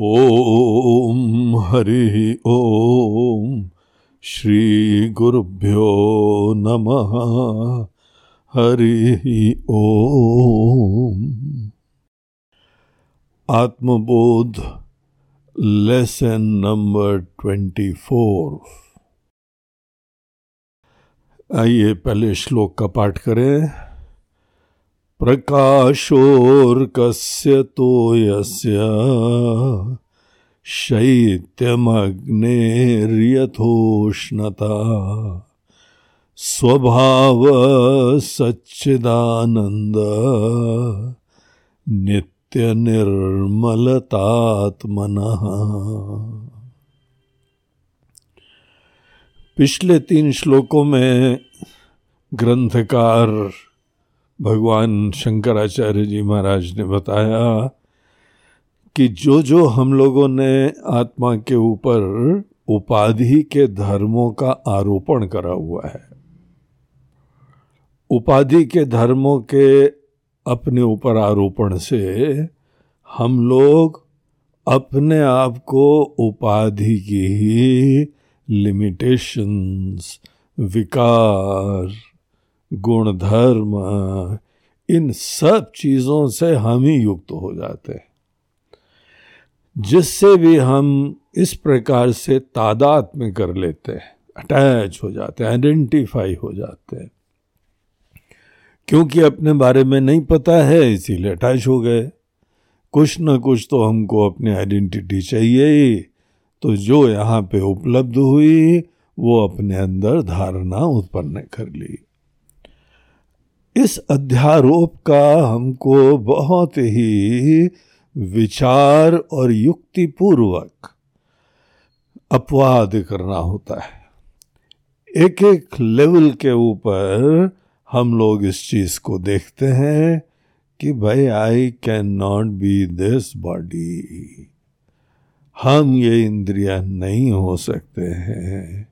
ॐ हरिः ॐ श्रीगुरुभ्यो नमः। हरि ॐ। आत्मबोध लेसन नंबर ट्वेंटी फोर। आइए पहले श्लोक का पाठ करें। प्रकाशोर्कस्य तो यस्य शैत्यमग्नेर्यथोष्णता। स्वभाव सच्चिदानंद नित्य निर्मलतात्मन पिछले तीन श्लोकों में ग्रंथकार भगवान शंकराचार्य जी महाराज ने बताया कि जो जो हम लोगों ने आत्मा के ऊपर उपाधि के धर्मों का आरोपण करा हुआ है, उपाधि के धर्मों के अपने ऊपर आरोपण से हम लोग अपने आप को उपाधि की ही लिमिटेशंस विकार गुण धर्म इन सब चीज़ों से हम ही युक्त हो जाते हैं। जिससे भी हम इस प्रकार से तादाद में कर लेते हैं अटैच हो जाते हैं आइडेंटिफाई हो जाते हैं। क्योंकि अपने बारे में नहीं पता है, इसीलिए अटैच हो गए। कुछ ना कुछ तो हमको अपनी आइडेंटिटी चाहिए ही। तो जो यहाँ पे उपलब्ध हुई, वो अपने अंदर धारणा उत्पन्न कर ली। इस अध्यारोप का हमको बहुत ही विचार और युक्ति पूर्वक अपवाद करना होता है। एक एक लेवल के ऊपर हम लोग इस चीज़ को देखते हैं कि भाई I can not be this body हम ये इंद्रिया नहीं हो सकते हैं।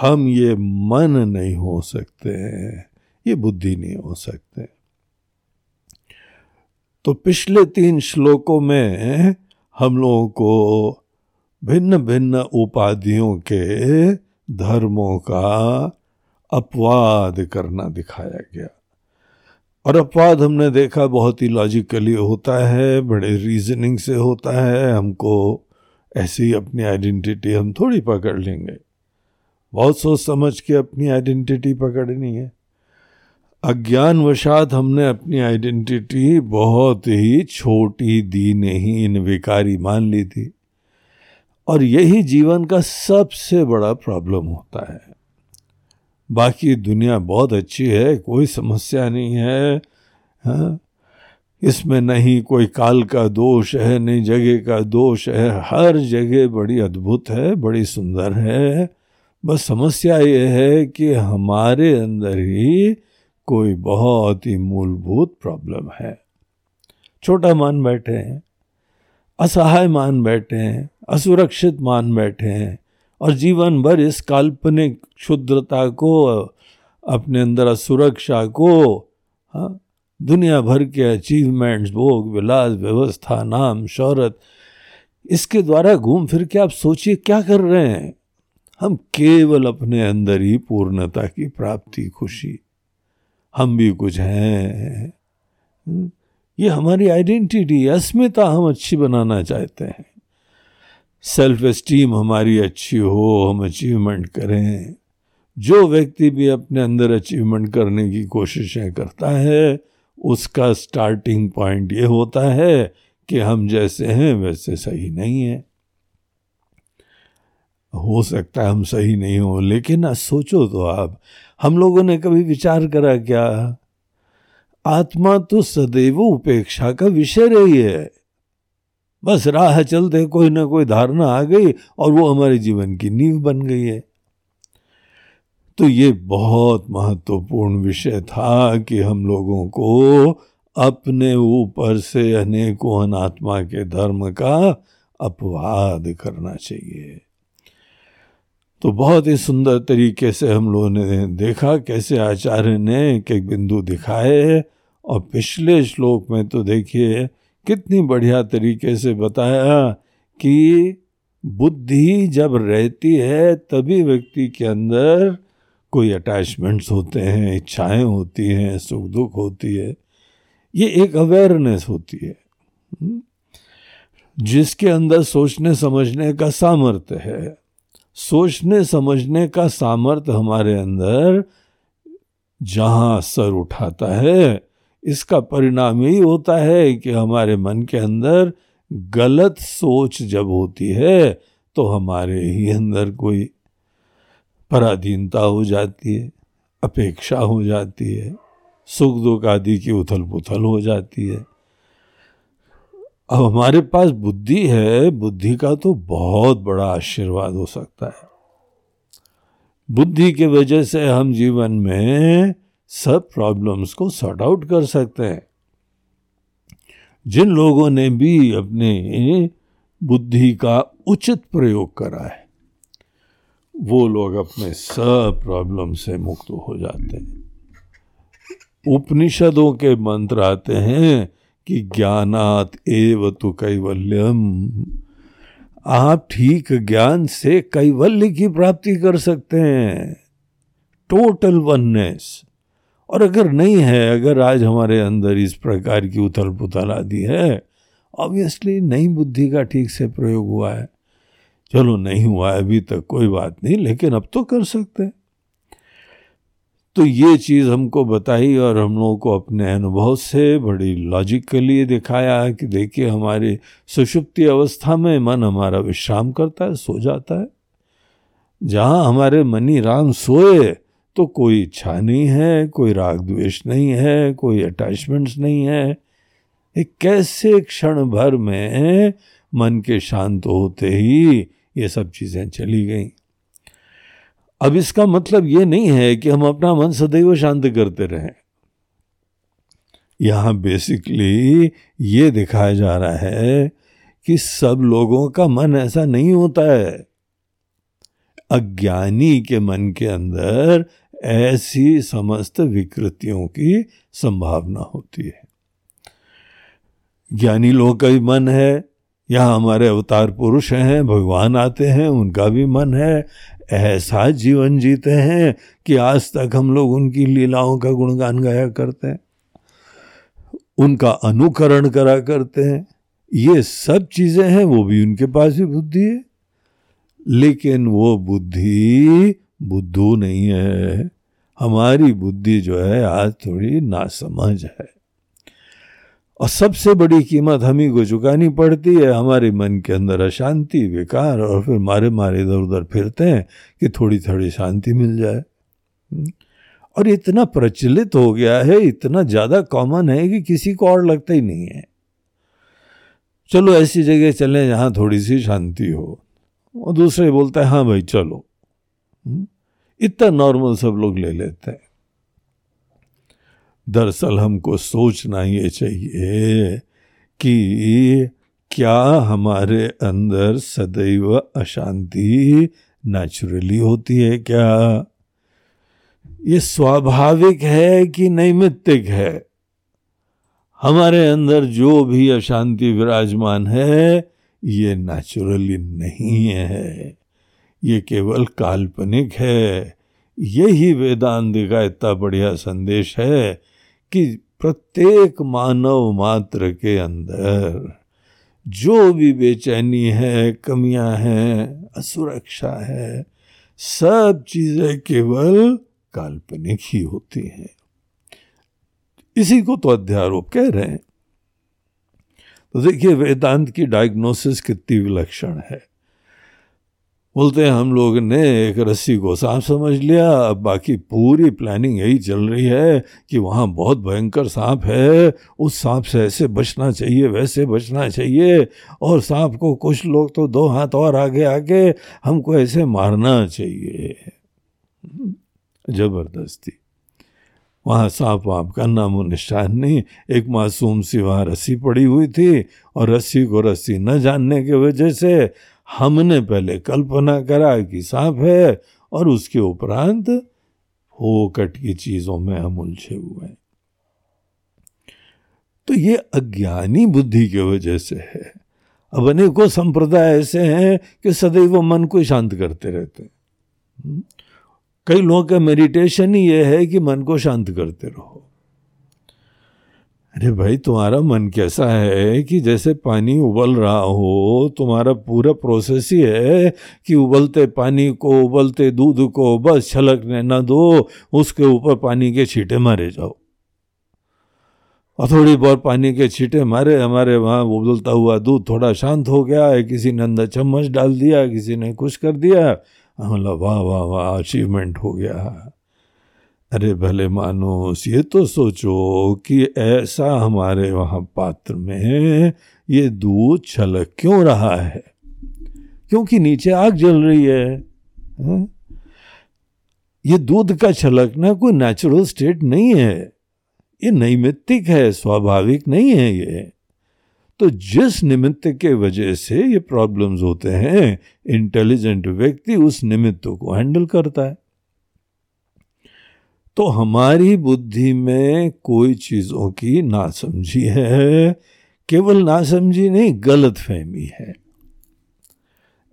हम ये मन नहीं हो सकते हैं। ये बुद्धि नहीं हो सकते। तो पिछले तीन श्लोकों में हम लोगों को भिन्न भिन्न उपाधियों के धर्मों का अपवाद करना दिखाया गया। और अपवाद हमने देखा बहुत ही लॉजिकली होता है, बड़े रीजनिंग से होता है, हमको ऐसी अपनी आइडेंटिटी हम थोड़ी पकड़ लेंगे। बहुत सोच समझ के अपनी आइडेंटिटी पकड़नी है। अज्ञान वशात हमने अपनी आइडेंटिटी बहुत ही छोटी दी नहीं, इन विकारी मान ली थी। और यही जीवन का सबसे बड़ा प्रॉब्लम होता है। बाकी दुनिया बहुत अच्छी है, कोई समस्या नहीं है, हा? इसमें नहीं कोई काल का दोष है, नहीं जगह का दोष है। हर जगह बड़ी अद्भुत है, बड़ी सुंदर है। बस समस्या ये है कि हमारे अंदर ही कोई बहुत ही मूलभूत प्रॉब्लम है। छोटा मान बैठे हैं, असहाय मान बैठे हैं, असुरक्षित मान बैठे हैं और जीवन भर इस काल्पनिक क्षुद्रता को, अपने अंदर असुरक्षा को हाँ दुनिया भर के अचीवमेंट्स भोग, विलास, व्यवस्था, नाम, शौहरत, इसके द्वारा घूम फिर के आप सोचिए क्या कर रहे हैं। हम केवल अपने अंदर ही पूर्णता की प्राप्ति, खुशी हम भी कुछ हैं। हम्म, ये हमारी आइडेंटिटी अस्मिता हम अच्छी बनाना चाहते हैं। सेल्फ एस्टीम हमारी अच्छी हो हम अचीवमेंट करें। जो व्यक्ति भी अपने अंदर अचीवमेंट करने की कोशिशें करता है उसका स्टार्टिंग पॉइंट ये होता है कि हम जैसे हैं वैसे सही नहीं है। हो सकता है हम सही नहीं हो, लेकिन सोचो तो आप। हम लोगों ने कभी विचार करा क्या? आत्मा तो सदैव उपेक्षा का विषय रही है। बस राह चलते कोई ना कोई धारणा आ गई और वो हमारे जीवन की नींव बन गई है। तो ये बहुत महत्वपूर्ण विषय था कि हम लोगों को अपने ऊपर से अनेकों अनात्मा के धर्म का अपवाद करना चाहिए। तो बहुत ही सुंदर तरीके से हम लोगों ने देखा कैसे आचार्य ने एक एक बिंदु दिखाए और पिछले श्लोक में तो देखिए, कितनी बढ़िया तरीके से बताया कि बुद्धि जब रहती है, तभी व्यक्ति के अंदर कोई अटैचमेंट्स होते हैं, इच्छाएँ होती हैं, सुख दुख होती है। ये एक अवेयरनेस होती है? जिसके अंदर सोचने समझने का सामर्थ्य है। सोचने समझने का सामर्थ्य हमारे अंदर जहाँ सर उठाता है, इसका परिणाम यही होता है कि हमारे मन के अंदर गलत सोच जब होती है तो हमारे ही अंदर कोई पराधीनता हो जाती है, अपेक्षा हो जाती है, सुख दुख आदि की उथल पुथल हो जाती है। अब हमारे पास बुद्धि है, बुद्धि का तो बहुत बड़ा आशीर्वाद हो सकता है। बुद्धि के वजह से हम जीवन में सब प्रॉब्लम्स को सॉर्ट आउट कर सकते हैं। जिन लोगों ने भी अपने बुद्धि का उचित प्रयोग करा है, वो लोग अपने सब प्रॉब्लम से मुक्त हो जाते हैं। उपनिषदों के मंत्र आते हैं कि ज्ञानात एव तो कैवल्यम। आप ठीक ज्ञान से कैवल्य की प्राप्ति कर सकते हैं। टोटल वननेस और अगर नहीं है, अगर आज हमारे अंदर इस प्रकार की उथल पुथल आदि है ऑब्वियसली नई बुद्धि का ठीक से प्रयोग हुआ है। चलो नहीं हुआ है, अभी तक कोई बात नहीं, लेकिन अब तो कर सकते हैं। तो ये चीज़ हमको बताई और हम लोगों को अपने अनुभव से बड़ी लॉजिकली दिखाया कि देखिए, हमारी सुषुप्ति अवस्था में मन हमारा विश्राम करता है, सो जाता है। जहाँ हमारे मनी राम सोए तो कोई इच्छा नहीं है, कोई राग द्वेष नहीं है, कोई अटैचमेंट्स नहीं है। एक कैसे क्षण भर में मन के शांत होते ही ये सब चीज़ें चली गई। अब इसका मतलब ये नहीं है कि हम अपना मन सदैव शांत करते रहें। यहाँ बेसिकली ये दिखाया जा रहा है कि सब लोगों का मन ऐसा नहीं होता है। अज्ञानी के मन के अंदर ऐसी समस्त विकृतियों की संभावना होती है। ज्ञानी लोगों का भी मन है, यहाँ हमारे अवतार पुरुष हैं, भगवान आते हैं, उनका भी मन है ऐसा जीवन जीते हैं कि आज तक हम लोग उनकी लीलाओं का गुणगान गाया करते हैं, उनका अनुकरण करा करते हैं। ये सब चीज़ें हैं, वो भी उनके पास भी बुद्धि है। लेकिन वो बुद्धि बुद्धू नहीं है। हमारी बुद्धि जो है, आज थोड़ी नासमझ है। और सबसे बड़ी कीमत हम ही को चुकानी पड़ती है। हमारे मन के अंदर अशांति, विकार और फिर मारे मारे इधर उधर फिरते हैं कि थोड़ी थोड़ी शांति मिल जाए। हम्म। और इतना प्रचलित हो गया है, इतना ज़्यादा कॉमन है कि किसी को और लगता ही नहीं है। चलो ऐसी जगह चलें जहाँ थोड़ी सी शांति हो। और दूसरे बोलते हैं हाँ भाई, चलो। हम्म। इतना नॉर्मल सब लोग ले लेते हैं। दरअसल हमको सोचना ये चाहिए कि क्या हमारे अंदर सदैव अशांति नेचुरली होती है क्या? ये स्वाभाविक है कि नैमित्तिक है? हमारे अंदर जो भी अशांति विराजमान है, ये नेचुरली नहीं है। ये केवल काल्पनिक है। यही वेदांत का इतना बढ़िया संदेश है कि प्रत्येक मानव मात्र के अंदर जो भी बेचैनी है, कमियाँ हैं, असुरक्षा है, सब चीज़ें केवल काल्पनिक ही होती हैं। इसी को तो अध्यारोप कह रहे हैं। तो देखिए, वेदांत की डायग्नोसिस कितनी विलक्षण है। बोलते हैं, हम लोग ने एक रस्सी को सांप समझ लिया, अब बाकी पूरी प्लानिंग यही चल रही है कि वहाँ बहुत भयंकर सांप है, उस सांप से ऐसे बचना चाहिए, वैसे बचना चाहिए, और सांप को कुछ लोग तो दो हाथ और आगे आगे, हमको ऐसे मारना चाहिए। ज़बरदस्ती। वहाँ सांप वाप का नामो निशान नहीं, एक मासूम सी वहाँ रस्सी पड़ी हुई थी, और रस्सी को रस्सी न जानने की वजह से हमने पहले कल्पना करा कि सांप है और उसके उपरांत कट की चीज़ों में हम उलझे हुए हैं। तो ये अज्ञानी बुद्धि की वजह से है। अब अनेकों संप्रदाय ऐसे हैं कि सदैव मन को शांत करते रहते हैं। हम्म? कई लोगों का मेडिटेशन ही यह है कि मन को शांत करते रहो। अरे भाई, तुम्हारा मन कैसा है कि जैसे पानी उबल रहा हो? तुम्हारा पूरा प्रोसेस ही है कि उबलते पानी को, उबलते दूध को बस छलकने ना दो, उसके ऊपर पानी के छींटे मारे जाओ। और थोड़ी बहुत पानी के छींटे मारे, हमारे वहाँ उबलता हुआ दूध थोड़ा शांत हो गया है किसी ने अंदर चम्मच डाल दिया, किसी ने कुछ कर दिया। मतलब वाह वाह वाह अचीवमेंट हो गया। अरे भले मानुस ये तो सोचो कि ऐसा हमारे वहाँ पात्र में ये दूध छलक क्यों रहा है? क्योंकि नीचे आग जल रही है, है? ये दूध का छलकना कोई नेचुरल स्टेट नहीं है। ये नैमित्तिक है स्वाभाविक नहीं है ये। तो जिस निमित्त के वजह से ये प्रॉब्लम्स होते हैं इंटेलिजेंट व्यक्ति उस निमित्त को हैंडल करता है। तो हमारी बुद्धि में कोई चीज़ों की नासमझी है। केवल नासमझी नहीं, गलत फहमी है।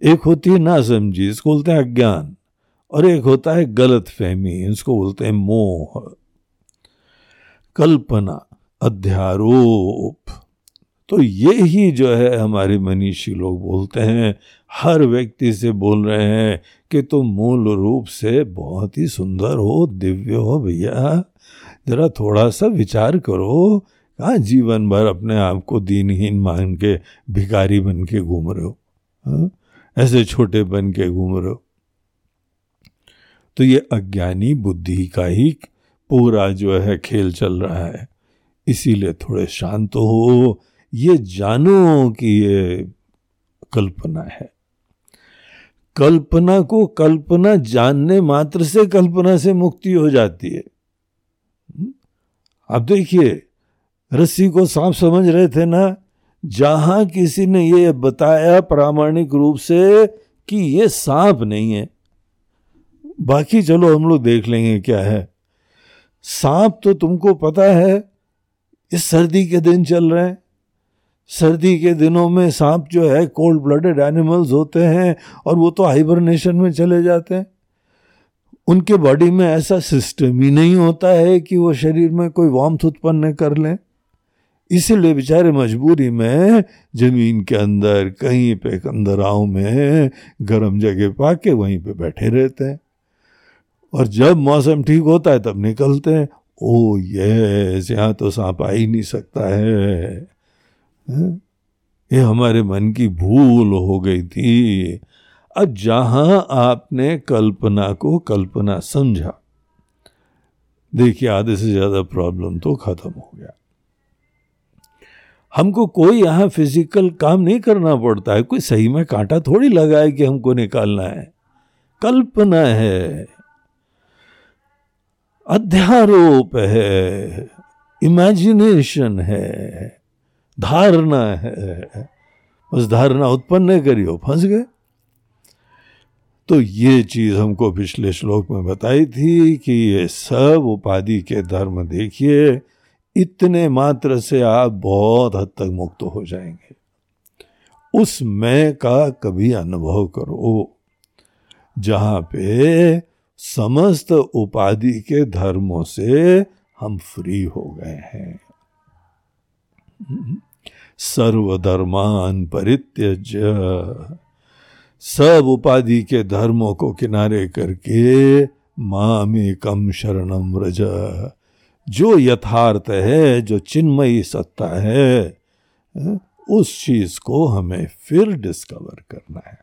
एक होती है नासमझी, इसको बोलते हैं अज्ञान, और एक होता है गलत फहमी, इसको बोलते हैं मोह। कल्पना, अध्यारोप। तो ये ही जो है हमारे मनीषी लोग बोलते हैं, हर व्यक्ति से बोल रहे हैं कि तुम मूल रूप से बहुत ही सुंदर हो, दिव्य हो भैया। जरा थोड़ा सा विचार करो, कहा जीवन भर अपने आप को दीनहीन मान के भिकारी बन के घूम रहे हो? हा? ऐसे छोटे बन के घूम रहे हो? तो ये अज्ञानी बुद्धि का ही पूरा जो है खेल चल रहा है। इसीलिए थोड़े शांत हो ये जानो कि ये कल्पना है। कल्पना को कल्पना जानने मात्र से कल्पना से मुक्ति हो जाती है। अब देखिए, रस्सी को सांप समझ रहे थे ना? जहाँ किसी ने ये बताया प्रामाणिक रूप से कि ये सांप नहीं है। बाकी चलो हम लोग देख लेंगे क्या है। सांप तो तुमको पता है, इस सर्दी के दिन चल रहे हैं। सर्दी के दिनों में सांप जो है कोल्ड ब्लडेड एनिमल्स होते हैं और वो तो हाइबरनेशन में चले जाते हैं। उनके बॉडी में ऐसा सिस्टम ही नहीं होता है कि वो शरीर में कोई वार्मथ उत्पन्न कर लें। इसीलिए बेचारे मजबूरी में ज़मीन के अंदर, कहीं पे कंदराओं में, गर्म जगह पाके वहीं पे बैठे रहते हैं। और जब मौसम ठीक होता है, तब निकलते हैं। ओ ये यहाँ तो सांप आ ही नहीं सकता है। ये हमारे मन की भूल हो गई थी। अब जहाँ आपने कल्पना को कल्पना समझा, देखिए आधे से ज़्यादा प्रॉब्लम तो खत्म हो गया। हमको कोई यहाँ फ़िज़िकल काम नहीं करना पड़ता है। कोई सही में कांटा थोड़ी लगा है कि हमको निकालना है। कल्पना है, अध्यारोप है, इमेजिनेशन है। धारणा है। बस धारणा उत्पन्न करियो फंस गए। तो ये चीज़ हमको पिछले श्लोक में बताई थी कि ये सब उपाधि के धर्म देखिए, इतने मात्र से आप बहुत हद तक मुक्त हो जाएँगे। उस मैं का कभी अनुभव करो, जहाँ पे समस्त उपाधि के धर्मों से हम फ्री हो गए हैं। सर्वधर्मान परित्यज सब उपाधि के धर्मों को किनारे करके मामे कम शरणम रज जो यथार्थ है, जो चिन्मयी सत्ता है, उस चीज़ को हमें फिर डिस्कवर करना है।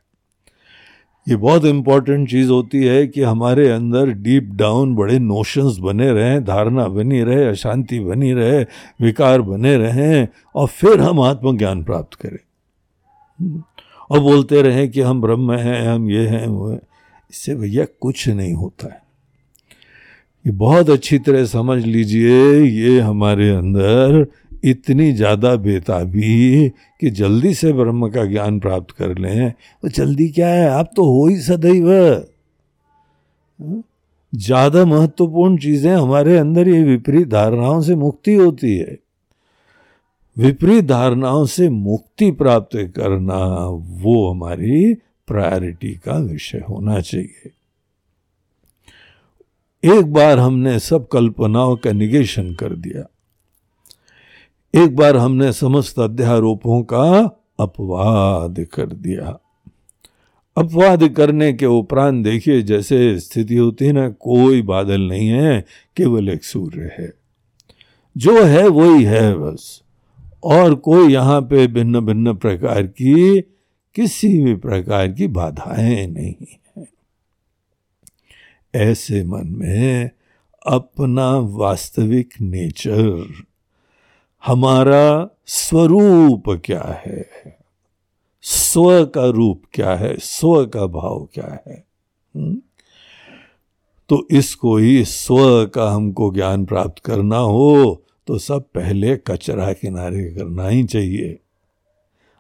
ये बहुत इंपॉर्टेंट चीज़ होती है कि हमारे अंदर डीप डाउन बड़े नोशंस बने रहें, धारणा बनी रहे, अशांति बनी रहे, विकार बने रहें और फिर हम आत्मज्ञान प्राप्त करें। और बोलते रहें कि हम ब्रह्म हैं, हम ये हैं, वो हैं। इससे भैया कुछ नहीं होता है। ये बहुत अच्छी तरह समझ लीजिए, ये हमारे अंदर इतनी ज़्यादा बेताबी कि जल्दी से ब्रह्म का ज्ञान प्राप्त कर लें, वो जल्दी क्या है? आप तो हो ही सदैव। ज़्यादा महत्वपूर्ण चीज़ें हमारे अंदर ये विपरीत धारणाओं से मुक्ति होती है। विपरीत धारणाओं से मुक्ति प्राप्त करना वो हमारी प्रायोरिटी का विषय होना चाहिए। एक बार हमने सब कल्पनाओं का निगेशन कर दिया। एक बार हमने समस्त अध्यारोपों का अपवाद कर दिया। अपवाद करने के उपरांत देखिए, जैसे स्थिति होती है ना, कोई बादल नहीं है, केवल एक सूर्य है। जो है वही है बस। और कोई यहाँ पे भिन्न भिन्न प्रकार की, किसी भी प्रकार की बाधाएँ नहीं है। ऐसे मन में अपना वास्तविक नेचर हमारा स्वरूप क्या है? स्व का रूप क्या है? स्व का भाव क्या है? हम्म? तो इसको ही स्व का हमको ज्ञान प्राप्त करना हो तो सब पहले कचरा किनारे करना ही चाहिए।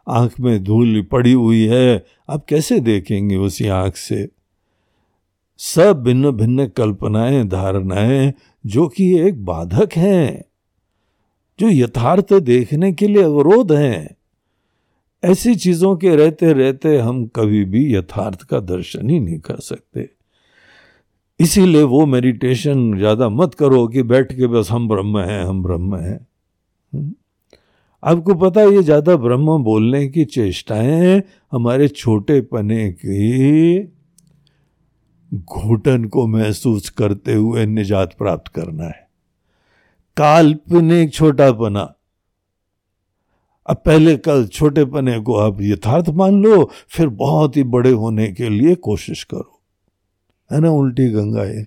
आँख में धूल पड़ी हुई है, आप कैसे देखेंगे उसी आँख से? सब भिन्न भिन्न कल्पनाएँ, धारणाएँ, जो कि एक बाधक हैं। जो यथार्थ देखने के लिए अवरोध हैं, ऐसी चीज़ों के रहते रहते हम कभी भी यथार्थ का दर्शन ही नहीं कर सकते। इसीलिए वो मेडिटेशन ज़्यादा मत करो कि बैठ के बस हम ब्रह्म हैं, हम ब्रह्म हैं। हम्म। आपको पता है ये ज़्यादा ब्रह्म बोलने की चेष्टाएँ हमारे छोटे पने की घुटन को महसूस करते हुए निजात प्राप्त करना है। काल्पनिक छोटापना। अब पहले कल छोटे पने को आप यथार्थ मान लो, फिर बहुत ही बड़े होने के लिए कोशिश करो। है ना, उल्टी गंगा है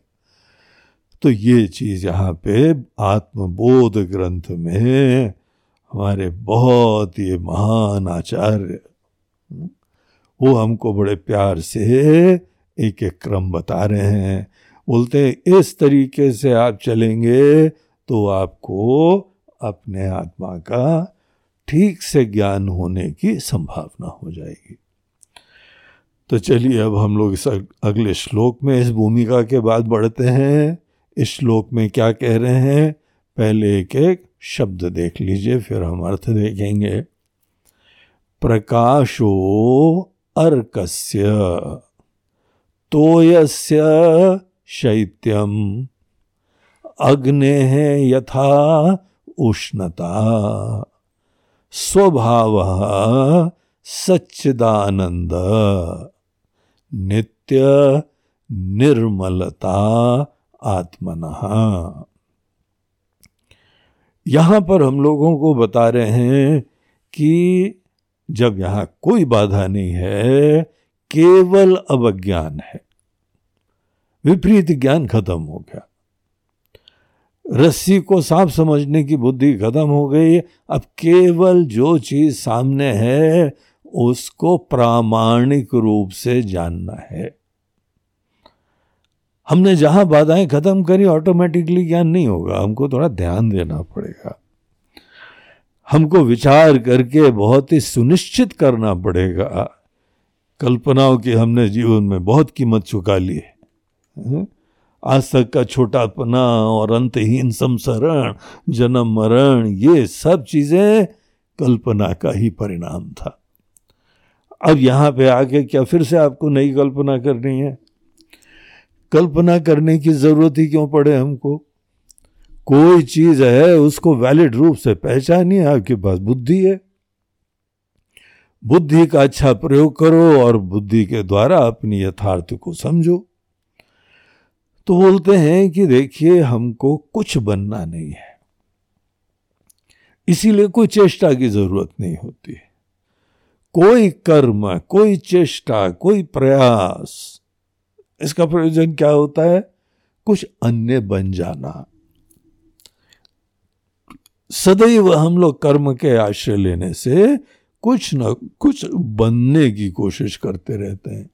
तो ये चीज़ यहाँ पे आत्मबोध ग्रंथ में हमारे बहुत ही महान आचार्य, वो हमको बड़े प्यार से एक एक क्रम बता रहे हैं। बोलते हैं, इस तरीके से आप चलेंगे तो आपको अपने आत्मा का ठीक से ज्ञान होने की संभावना हो जाएगी। तो चलिए अब हम लोग इस अगले श्लोक में इस भूमिका के बाद बढ़ते हैं। इस श्लोक में क्या कह रहे हैं? पहले एक एक शब्द देख लीजिए, फिर हम अर्थ देखेंगे। प्रकाशो अर्कस्य, तोयस्य शैत्यम। अग्ने यथा उष्णता। स्वभाव सच्चिदानंद नित्य निर्मलता आत्मन। यहाँ पर हम लोगों को बता रहे हैं कि जब यहाँ कोई बाधा नहीं है, केवल अवज्ञान है। विपरीत ज्ञान खत्म हो गया। रस्सी को साफ़ समझने की बुद्धि खत्म हो गई। अब केवल जो चीज़ सामने है, उसको प्रामाणिक रूप से जानना है। हमने जहाँ बाधाएँ खत्म करी ऑटोमेटिकली ज्ञान नहीं होगा। हमको थोड़ा ध्यान देना पड़ेगा। हमको विचार करके बहुत ही सुनिश्चित करना पड़ेगा। कल्पनाओं की हमने जीवन में बहुत कीमत चुका ली है। आज तक का छोटापना और अंतहीन संसरण, जन्म, मरण, ये सब चीज़ें कल्पना का ही परिणाम था। अब यहाँ पे आके क्या फिर से आपको नई कल्पना करनी है? कल्पना करने की ज़रूरत ही क्यों पड़े हमको? कोई चीज़ है, उसको वैलिड रूप से पहचानिए, आपके पास बुद्धि है। बुद्धि का अच्छा प्रयोग करो और बुद्धि के द्वारा अपनी यथार्थ को समझो। तो बोलते हैं कि देखिए, हमको कुछ बनना नहीं है। इसीलिए कोई चेष्टा की ज़रूरत नहीं होती। कोई कर्म, कोई चेष्टा, कोई प्रयास, इसका प्रयोजन क्या होता है? कुछ अन्य बन जाना। सदैव हम लोग कर्म के आश्रय लेने से कुछ न, कुछ बनने की कोशिश करते रहते हैं।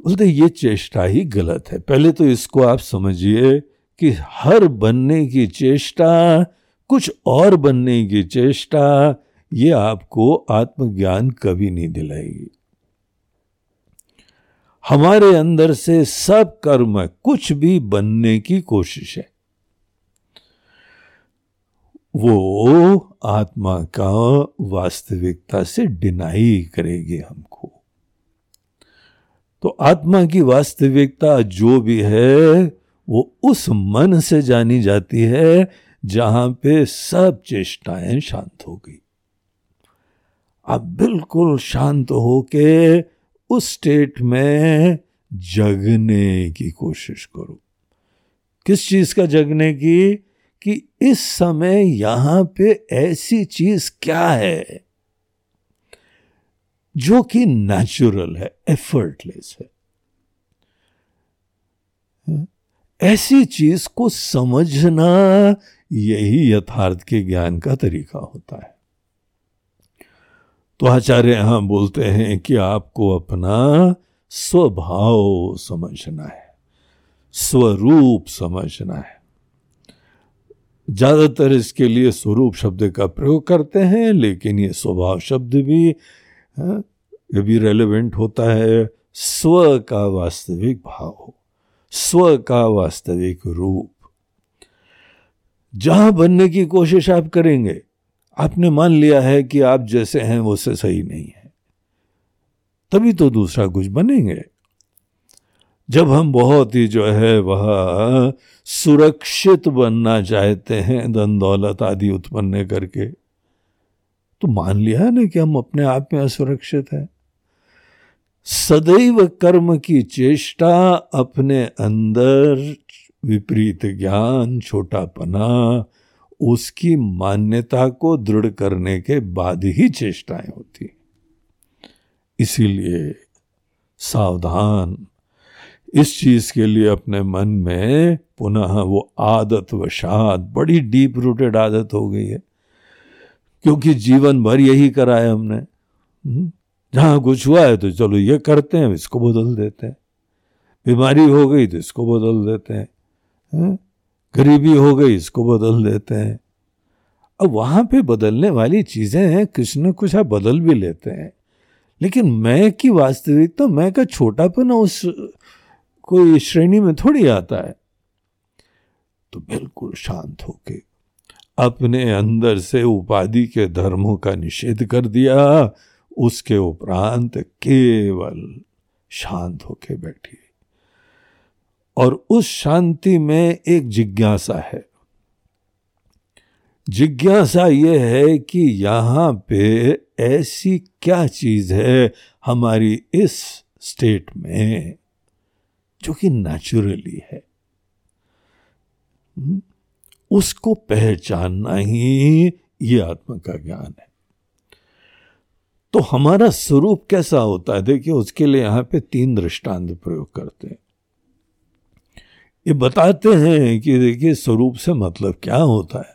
बोलते, ये चेष्टा ही गलत है। पहले तो इसको आप समझिए कि हर बनने की चेष्टा, कुछ और बनने की चेष्टा, ये आपको आत्मज्ञान कभी नहीं दिलाएगी। हमारे अंदर से सब कर्म कुछ भी बनने की कोशिश है। वो आत्मा का वास्तविकता से डिनाई करेगी हमको। तो आत्मा की वास्तविकता जो भी है, वो उस मन से जानी जाती है जहाँ पे सब चेष्टाएँ शांत हो गई। आप बिल्कुल शांत होके उस स्टेट में जगने की कोशिश करो। किस चीज़ का जगने की? कि इस समय यहाँ पे ऐसी चीज़ क्या है? जो कि नेचुरल है एफर्टलेस है। ऐसी चीज़ को समझना यही यथार्थ के ज्ञान का तरीका होता है। तो आचार्य यहाँ बोलते हैं कि आपको अपना स्वभाव समझना है, स्वरूप समझना है। ज़्यादातर इसके लिए स्वरूप शब्द का प्रयोग करते हैं, लेकिन ये स्वभाव शब्द भी ये भी रेलेवेंट होता है स्व का वास्तविक भाव, स्व का वास्तविक रूप। जहाँ बनने की कोशिश आप करेंगे, आपने मान लिया है कि आप जैसे हैं वो से सही नहीं है। तभी तो दूसरा कुछ बनेंगे। जब हम बहुत ही जो है वह सुरक्षित बनना चाहते हैं धन दौलत आदि उत्पन्न करके। तो मान लिया ना कि हम अपने आप में असुरक्षित हैं। सदैव कर्म की चेष्टा अपने अंदर, विपरीत ज्ञान, छोटापना, उसकी मान्यता को दृढ़ करने के बाद ही चेष्टाएँ होती इसीलिए सावधान। इस चीज़ के लिए अपने मन में पुनः वो आदत वशात, बड़ी डीप रूटेड आदत हो गई है। क्योंकि जीवन भर यही करा है हमने। हम्म? जहाँ कुछ हुआ है तो चलो ये करते हैं, इसको बदल देते हैं। बीमारी हो गई तो इसको बदल देते हैं। हम्म? गरीबी हो गई, इसको बदल देते हैं। अब वहाँ पे बदलने वाली चीज़ें हैं न कुछ आप बदल भी लेते हैं। लेकिन मैं की वास्तविकता तो मैं का छोटापन उस, कोई श्रेणी में थोड़ी आता है। तो बिल्कुल शांत होके अपने अंदर से उपाधि के धर्मों का निषेध कर दिया, उसके उपरांत केवल शांत होके बैठी और उस शांति में एक जिज्ञासा है। जिज्ञासा यह है कि यहाँ पे ऐसी क्या चीज़ है हमारी इस स्टेट में जो कि नेचुरली है। हम्म? उसको पहचानना ही ये आत्मा का ज्ञान है। तो हमारा स्वरूप कैसा होता है? देखिए, उसके लिए यहाँ पे तीन दृष्टांत प्रयोग करते हैं। ये बताते हैं कि देखिए, स्वरूप से मतलब क्या होता है?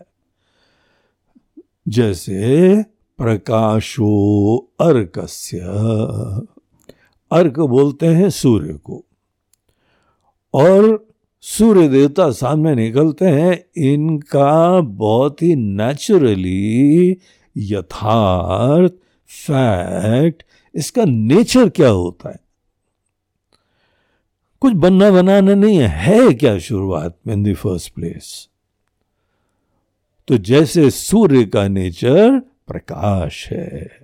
जैसे, प्रकाशो अर्कस्य। अर्क बोलते हैं सूर्य को। और सूर्य देवता सामने निकलते हैं इनका बहुत ही नेचुरली यथार्थ फैक्ट इसका नेचर क्या होता है? कुछ बनना बनाना नहीं है, है क्या शुरुआत में इन द फ़र्स्ट प्लेस तो जैसे सूर्य का नेचर प्रकाश है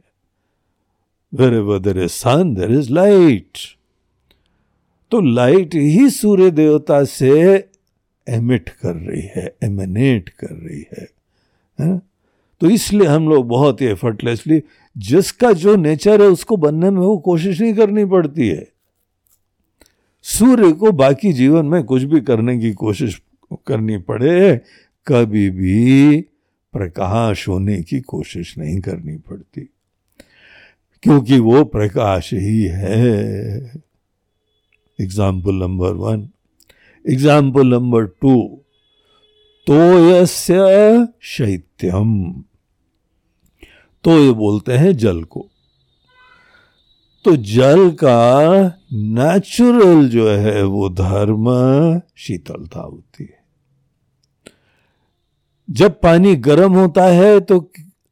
wherever there is sun there is light तो लाइट ही सूर्य देवता से एमिट कर रही है एमिनेट कर रही है, है? तो इसलिए हम लोग बहुत ही एफर्टलेसली जिसका जो नेचर है उसको बनने में वो कोशिश नहीं करनी पड़ती है सूर्य को बाकी जीवन में कुछ भी करने की कोशिश करनी पड़े कभी भी प्रकाश होने की कोशिश नहीं करनी पड़ती क्योंकि वो प्रकाश ही है example number one example number two तोयस्य शैत्यम। तो ये बोलते हैं जल को। तो जल का नेचुरल जो है वो धर्म शीतलता होती है। जब पानी गर्म होता है तो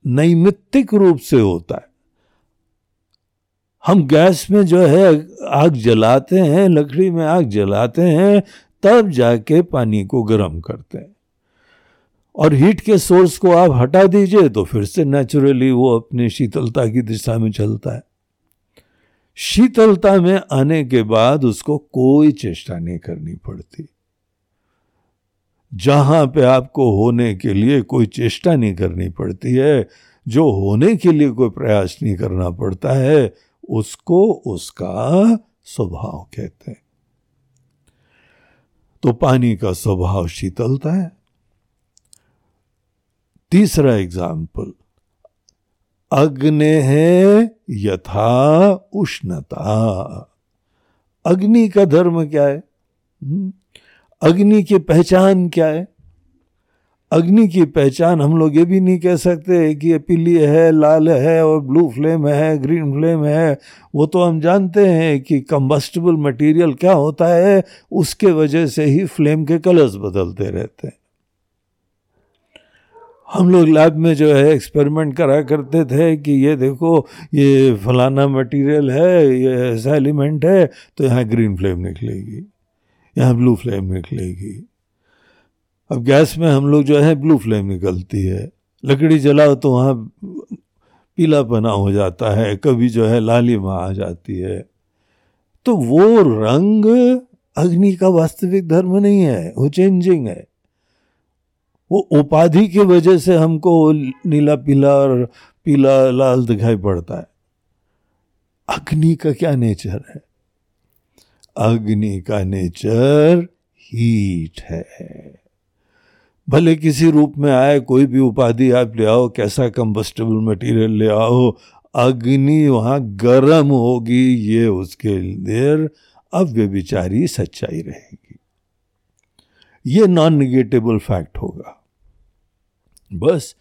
नैमित्तिक रूप से होता है। हम गैस में जो है आग जलाते हैं, लकड़ी में आग जलाते हैं, तब जाके पानी को गर्म करते हैं। और हीट के सोर्स को आप हटा दीजिए तो फिर से नेचुरली वो अपनी शीतलता की दिशा में चलता है। शीतलता में आने के बाद उसको कोई चेष्टा नहीं करनी पड़ती। जहाँ पे आपको होने के लिए कोई चेष्टा नहीं करनी पड़ती है, जो होने के लिए कोई प्रयास नहीं करना पड़ता है उसको उसका स्वभाव कहते हैं। तो पानी का स्वभाव शीतलता है। तीसरा एग्ज़ाम्पल, अग्नि है यथा उष्णता। अग्नि का धर्म क्या है? हम्म? अग्नि की पहचान क्या है? अग्नि की पहचान हम लोग ये भी नहीं कह सकते कि ये पीली है, लाल है और ब्लू फ्लेम है ग्रीन फ्लेम है। वो तो हम जानते हैं कि कंबस्टिबल मटेरियल क्या होता है, उसके वजह से ही फ्लेम के कलर्स बदलते रहते हैं। हम लोग लैब में जो है एक्सपेरिमेंट करा करते थे कि ये देखो, ये फलाना मटेरियल है, ये ऐसा एलिमेंट है तो यहाँ ग्रीन फ्लेम निकलेगी, यहाँ ब्लू फ्लेम निकलेगी। अब गैस में हम लोग जो है ब्लू फ्लेम निकलती है। लकड़ी जलाओ तो वहाँ पीला पना हो जाता है, कभी जो है लाली माँ आ जाती है। तो वो रंग अग्नि का वास्तविक धर्म नहीं है, वो चेंजिंग है। वो उपाधि की वजह से हमको नीला, पीला और पीला, लाल दिखाई पड़ता है। अग्नि का क्या नेचर है? अग्नि का नेचर हीट है। भले किसी रूप में आए, कोई भी उपाधि आप ले आओ, कैसा कंबस्टेबल मटेरियल ले आओ, अग्नि वहाँ गर्म होगी, ये उसके देर अव्यविचारी सच्चाई रहेगी। ये नॉन निगेटिबल फैक्ट होगा। बस,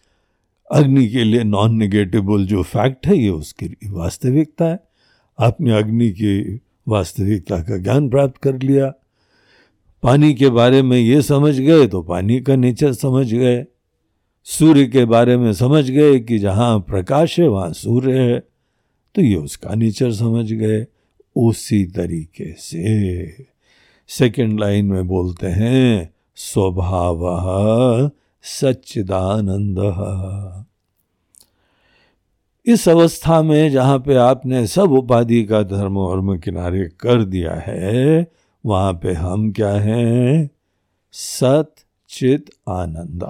अग्नि के लिए नॉन निगेटिबल जो फैक्ट है, ये उसकी वास्तविकता है। आपने अग्नि की वास्तविकता का ज्ञान प्राप्त कर लिया पानी के बारे में ये समझ गए तो पानी का नेचर समझ गए। सूर्य के बारे में समझ गए कि जहाँ प्रकाश है, वहाँ सूर्य है। तो ये उसका नेचर समझ गए उसी तरीके से। सेकंड लाइन में बोलते हैं, स्वभाव सच्चिदानंद। इस अवस्था में जहाँ पे आपने सब उपाधि का धर्म वर्म किनारे कर दिया है वहाँ पे हम क्या हैं? सत चित आनंद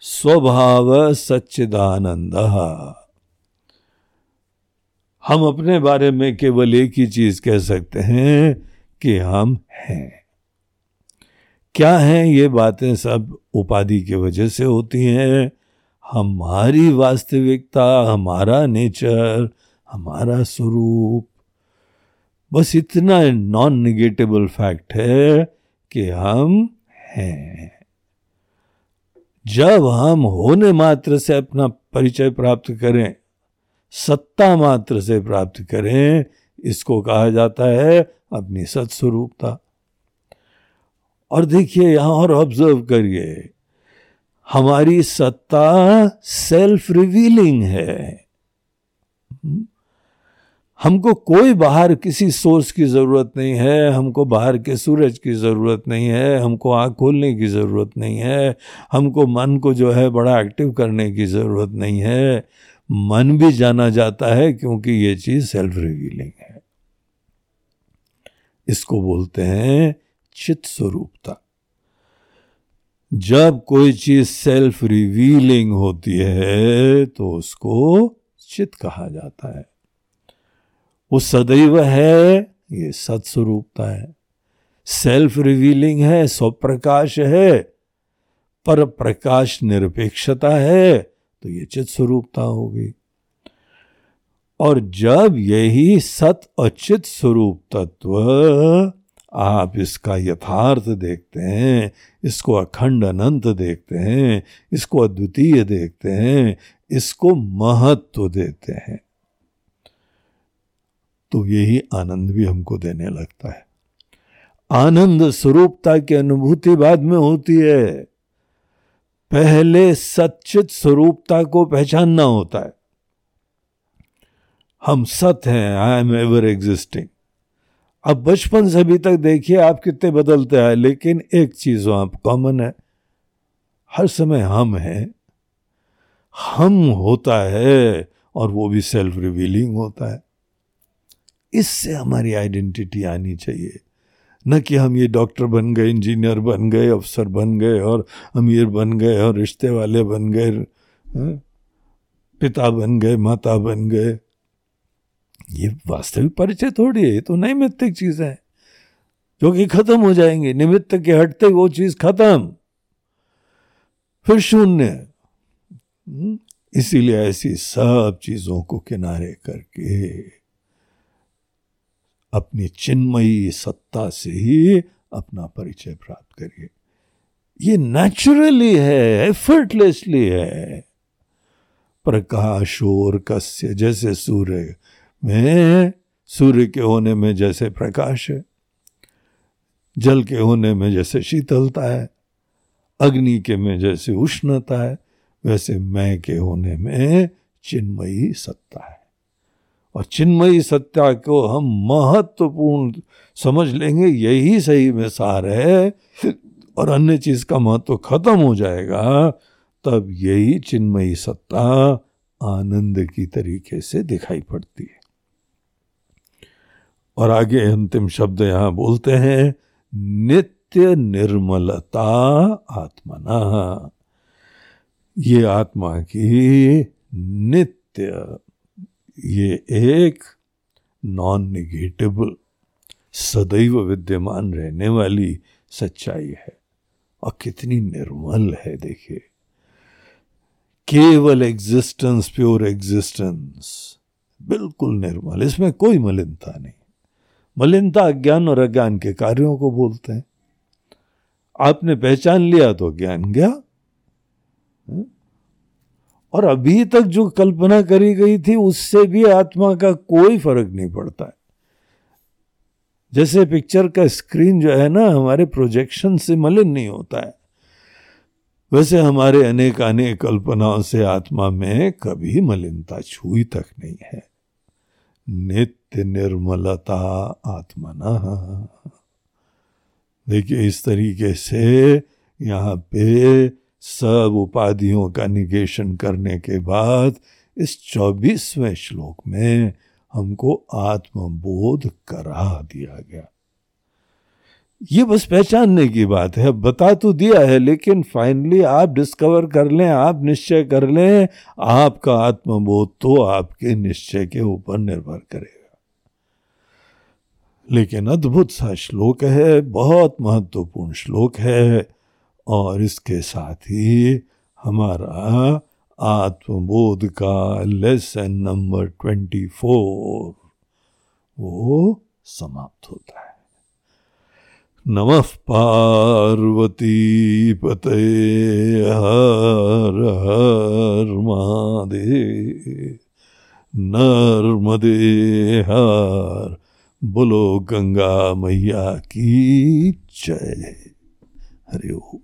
स्वभाव सच्चिदानंद। हम अपने बारे में केवल एक ही चीज़ कह सकते हैं कि हम हैं। क्या हैं? ये बातें सब उपाधि की वजह से होती हैं। हमारी वास्तविकता, हमारा नेचर, हमारा स्वरूप बस इतना नॉन निगेटिबल फैक्ट है कि हम हैं। जब हम होने मात्र से अपना परिचय प्राप्त करें, सत्ता मात्र से प्राप्त करें, इसको कहा जाता है अपनी सत्स्वरूपता। और देखिए, यहाँ और ऑब्ज़र्व करिए, हमारी सत्ता सेल्फ रिवीलिंग है। हमको कोई बाहर किसी सोर्स की ज़रूरत नहीं है, हमको बाहर के सूरज की ज़रूरत नहीं है, हमको आँख खोलने की ज़रूरत नहीं है, हमको मन को जो है बड़ा एक्टिव करने की ज़रूरत नहीं है। मन भी जाना जाता है क्योंकि ये चीज़ सेल्फ रिवीलिंग है। इसको बोलते हैं चित स्वरूपता जब कोई चीज़ सेल्फ रिवीलिंग होती है तो उसको चित कहा जाता है। वो सदैव है, ये सत्स्वरूपता है। सेल्फ रिवीलिंग है, स्वप्रकाश है पर प्रकाश निरपेक्षता है तो ये चित स्वरूपता होगी। और जब यही सत अचित स्वरूप तत्व आप इसका यथार्थ देखते हैं, इसको अखंड अनंत देखते हैं, इसको अद्वितीय देखते हैं, इसको महत्व देते हैं। तो यही आनंद भी हमको देने लगता है। आनंद स्वरूपता की अनुभूति बाद में होती है। पहले सचित स्वरूपता को पहचानना होता है। हम सत हैं आई एम एवर एग्जिस्टिंग अब बचपन से अभी तक देखिए, आप कितने बदलते हैं लेकिन एक चीज़ वहाँ कॉमन है। हर समय हम हैं। हम होता है और वो भी सेल्फ रिवीलिंग होता है। इससे हमारी आइडेंटिटी आनी चाहिए न कि हम ये डॉक्टर बन गए, इंजीनियर बन गए, अफसर बन गए और अमीर बन गए और रिश्ते वाले बन गए हाँ? पिता बन गए, माता बन गए ये वास्तविक परिचय थोड़ी है, ये तो नैमित्तिक चीज़ है, जो कि खत्म हो जाएँगे निमित्त के हटते वो चीज़ खत्म फिर शून्य हम्म? इसीलिए ऐसी सब चीज़ों को किनारे करके अपनी चिन्मयी सत्ता से ही अपना परिचय प्राप्त करिए। ये नेचुरली है एफर्टलेसली है। प्रकाश और कस्य जैसे सूर्य में, सूर्य के होने में जैसे प्रकाश है, जल के होने में जैसे शीतलता है, अग्नि के में जैसे उष्णता है, वैसे मैं के होने में चिन्मयी सत्ता है। और चिन्मयी सत्ता को हम महत्वपूर्ण समझ लेंगे, यही सही में सार है। और अन्य चीज़ का महत्व खत्म हो जाएगा, तब यही चिन्मयी सत्ता आनंद की तरीके से दिखाई पड़ती है। और आगे अंतिम शब्द यहाँ बोलते हैं, नित्य निर्मलता आत्मना। ये आत्मा की नित्य ये एक नॉन निगेटिव सदैव विद्यमान रहने वाली सच्चाई है। और कितनी निर्मल है, देखिए। केवल एग्जिस्टेंस प्योर एग्जिस्टेंस बिल्कुल निर्मल। इसमें कोई मलिनता नहीं। मलिनता अज्ञान और अज्ञान के कार्यों को बोलते हैं। आपने पहचान लिया तो ज्ञान गया। और अभी तक जो कल्पना करी गई थी, उससे भी आत्मा का कोई फ़र्क नहीं पड़ता है। जैसे पिक्चर का स्क्रीन जो है ना, हमारे प्रोजेक्शन से मलिन नहीं होता है। वैसे हमारे अनेक अनेक कल्पनाओं से आत्मा में कभी मलिनता छुई तक नहीं है। नित्य निर्मलता आत्मना देखिए, इस तरीके से यहाँ पे सब उपाधियों का निगेशन करने के बाद इस चौबीसवें श्लोक में हमको आत्मबोध करा दिया गया। ये बस पहचानने की बात है बता तो दिया है, लेकिन फाइनली आप डिस्कवर कर लें, आप निश्चय कर लें, आपका आत्मबोध तो आपके निश्चय के ऊपर निर्भर करेगा। लेकिन अद्भुत सा श्लोक है, बहुत महत्वपूर्ण श्लोक है और इसके साथ ही हमारा आत्मबोध का लेसन नंबर ट्वेंटी फोर वो समाप्त होता है। नमः पार्वती पते हर हर महादेव। नर्मदे हर बोलो गंगा मैया की जय। हरिओम